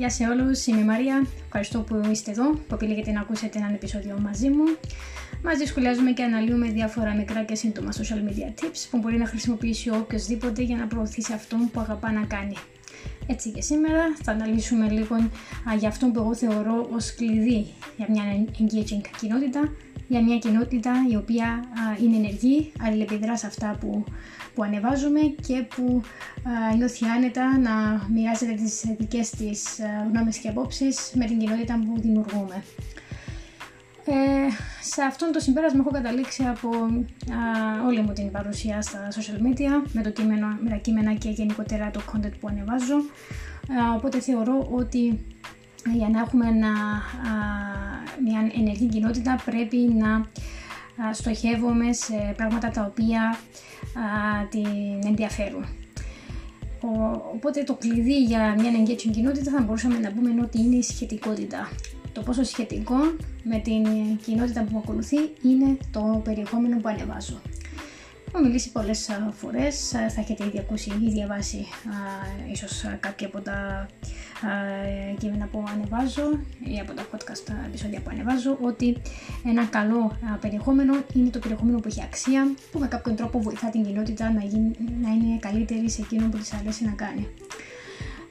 γεια σε όλους, είμαι η Μαρία. Ευχαριστώ που είστε εδώ, που επιλέγετε να ακούσετε ένα επεισόδιο μαζί μου. Μαζί σχολιάζουμε και αναλύουμε διάφορα μικρά και σύντομα social media tips που μπορεί να χρησιμοποιήσει οποιοδήποτε για να προωθήσει αυτόν που αγαπά να κάνει. Έτσι και σήμερα θα αναλύσουμε λίγο α, για αυτό που εγώ θεωρώ ως κλειδί για μια engaging κοινότητα, για μια κοινότητα η οποία α, είναι ενεργή, αλληλεπιδρά σε αυτά που, που ανεβάζουμε και που α, νιώθει άνετα να μοιράζεται τις δικές της γνώμες και απόψεις με την κοινότητα που δημιουργούμε. Ε, σε αυτό το συμπέρασμα έχω καταλήξει από α, όλη μου την παρουσία στα social media με, το κείμενο, με τα κείμενα και γενικότερα το content που ανεβάζω. Α, οπότε θεωρώ ότι για να έχουμε ένα, μια ενεργή κοινότητα πρέπει να στοχεύουμε σε πράγματα τα οποία την ενδιαφέρουν. οπότε το κλειδί για μια engaging κοινότητα θα μπορούσαμε να πούμε ότι είναι η σχετικότητα το πόσο σχετικό με την κοινότητα που με ακολουθεί είναι το περιεχόμενο που ανεβάζω. Έχω μιλήσει πολλές φορές, θα έχετε ήδη ακούσει ή διαβάσει ίσως κάποια από τα κείμενα που ανεβάζω ή από τα podcast επεισόδια που ανεβάζω ότι ένα καλό περιεχόμενο είναι το περιεχόμενο που έχει αξία που με κάποιον τρόπο βοηθά την κοινότητα να, γίνει, να είναι καλύτερη σε εκείνο που της αρέσει να κάνει.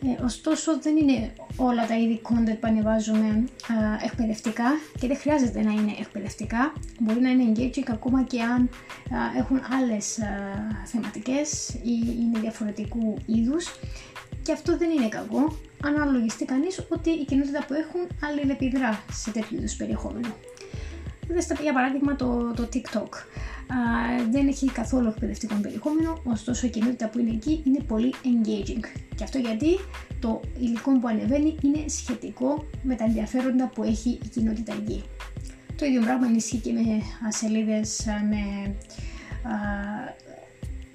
Ε, ωστόσο δεν είναι όλα τα είδη content που ανεβάζουμε α, εκπαιδευτικά και δεν χρειάζεται να είναι εκπαιδευτικά. Μπορεί να είναι engaging ακόμα και αν α, έχουν άλλες α, θεματικές ή είναι διαφορετικού είδους και αυτό δεν είναι κακό αν αναλογιστεί κανείς ότι η κοινότητα που έχουν αλληλεπιδρά σε τέτοιου είδους περιεχόμενο. Δέστε για παράδειγμα το, το TikTok δεν έχει καθόλου εκπαιδευτικό περιεχόμενο, ωστόσο η κοινότητα που είναι εκεί είναι πολύ engaging. Και αυτό γιατί το υλικό που ανεβαίνει είναι σχετικό με τα ενδιαφέροντα που έχει η κοινότητα εκεί. Το ίδιο πράγμα ισχύει και με σελίδε με,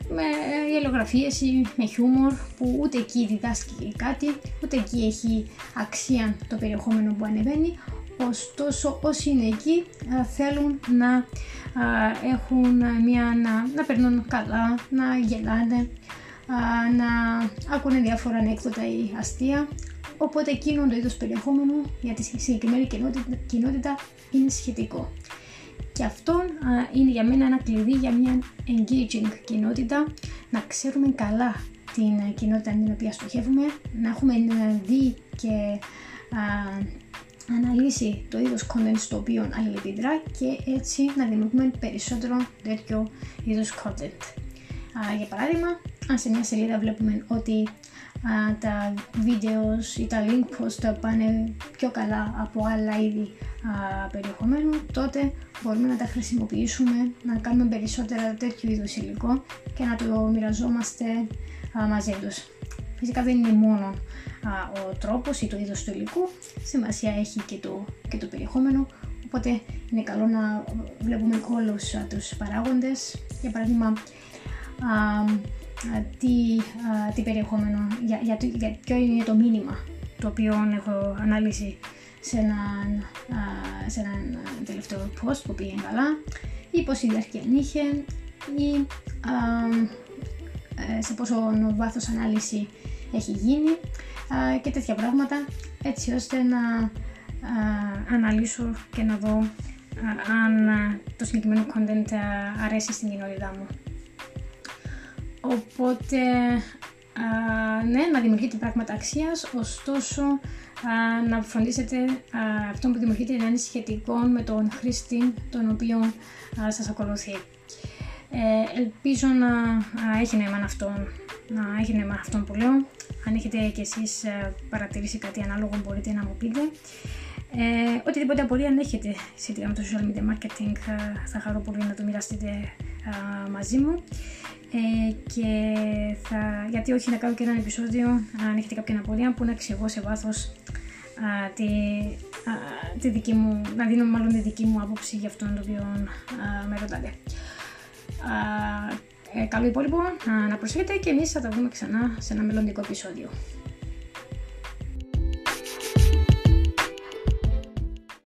με γελογραφίες ή με χιούμορ που ούτε εκεί διδάσκει κάτι, ούτε εκεί έχει αξία το περιεχόμενο που ανεβαίνει, ωστόσο όσοι είναι εκεί θέλουν να έχουν μια, να, να περνούν καλά, να γελάνε, να ακούνε διάφορα ανέκδοτα ή αστεία οπότε εκείνο το είδος περιεχόμενου για τη συγκεκριμένη κοινότητα, είναι σχετικό. Και αυτό είναι για μένα ένα κλειδί για μια engaging κοινότητα, να ξέρουμε καλά την κοινότητα την οποία στοχεύουμε, να έχουμε δει και αναλύσει το είδος content στο οποίο αλληλεπιδρά και έτσι να δημιουργούμε περισσότερο τέτοιο είδος content. για παράδειγμα, αν σε μια σελίδα βλέπουμε ότι τα βίντεος ή τα link post πάνε πιο καλά από άλλα είδη περιεχομένου, τότε μπορούμε να τα χρησιμοποιήσουμε, να κάνουμε περισσότερα τέτοιου είδους υλικό και να το μοιραζόμαστε μαζί τους. Φυσικά δεν είναι μόνο ο τρόπος ή το είδος του υλικού, σημασία έχει και το, και το περιεχόμενο, οπότε είναι καλό να βλέπουμε όλους τους παράγοντες. Για παράδειγμα, τι, τι περιεχόμενο, για, για, για ποιο είναι το μήνυμα το οποίο έχω ανάλυση σε έναν, σε έναν τελευταίο post που πήγε καλά. Ή πόση διάρκεια είχε ή ε, σε πόσο βάθος ανάλυση έχει γίνει και τέτοια πράγματα έτσι ώστε να αναλύσω και να δω αν το συγκεκριμένο content αρέσει στην κοινότητά μου. Οπότε, ναι, να δημιουργείτε πράγματα αξίας, ωστόσο να φροντίσετε αυτό που δημιουργείτε να είναι σχετικό με τον χρήστη τον οποίο σας ακολουθεί. Ε, ελπίζω να έχει νόημα αυτό, να έχει νόημα αυτό που λέω. Αν έχετε κι εσείς ε, παρατηρήσει κάτι ανάλογο μπορείτε να μου πείτε. Ε, οτιδήποτε απορία αν έχετε σχετικά με το social media marketing ε, θα χαρώ πολύ να το μοιραστείτε ε, μαζί μου ε, και θα, γιατί όχι να κάνω και ένα επεισόδιο αν έχετε κάποια απορία που να εξηγώ σε βάθος τη, τη δική μου, να δίνω μάλλον τη δική μου άποψη για αυτόν το οποίο με ρωτάτε ε, καλό υπόλοιπο να προσέχετε και εμείς θα τα δούμε ξανά σε ένα μελλοντικό επεισόδιο.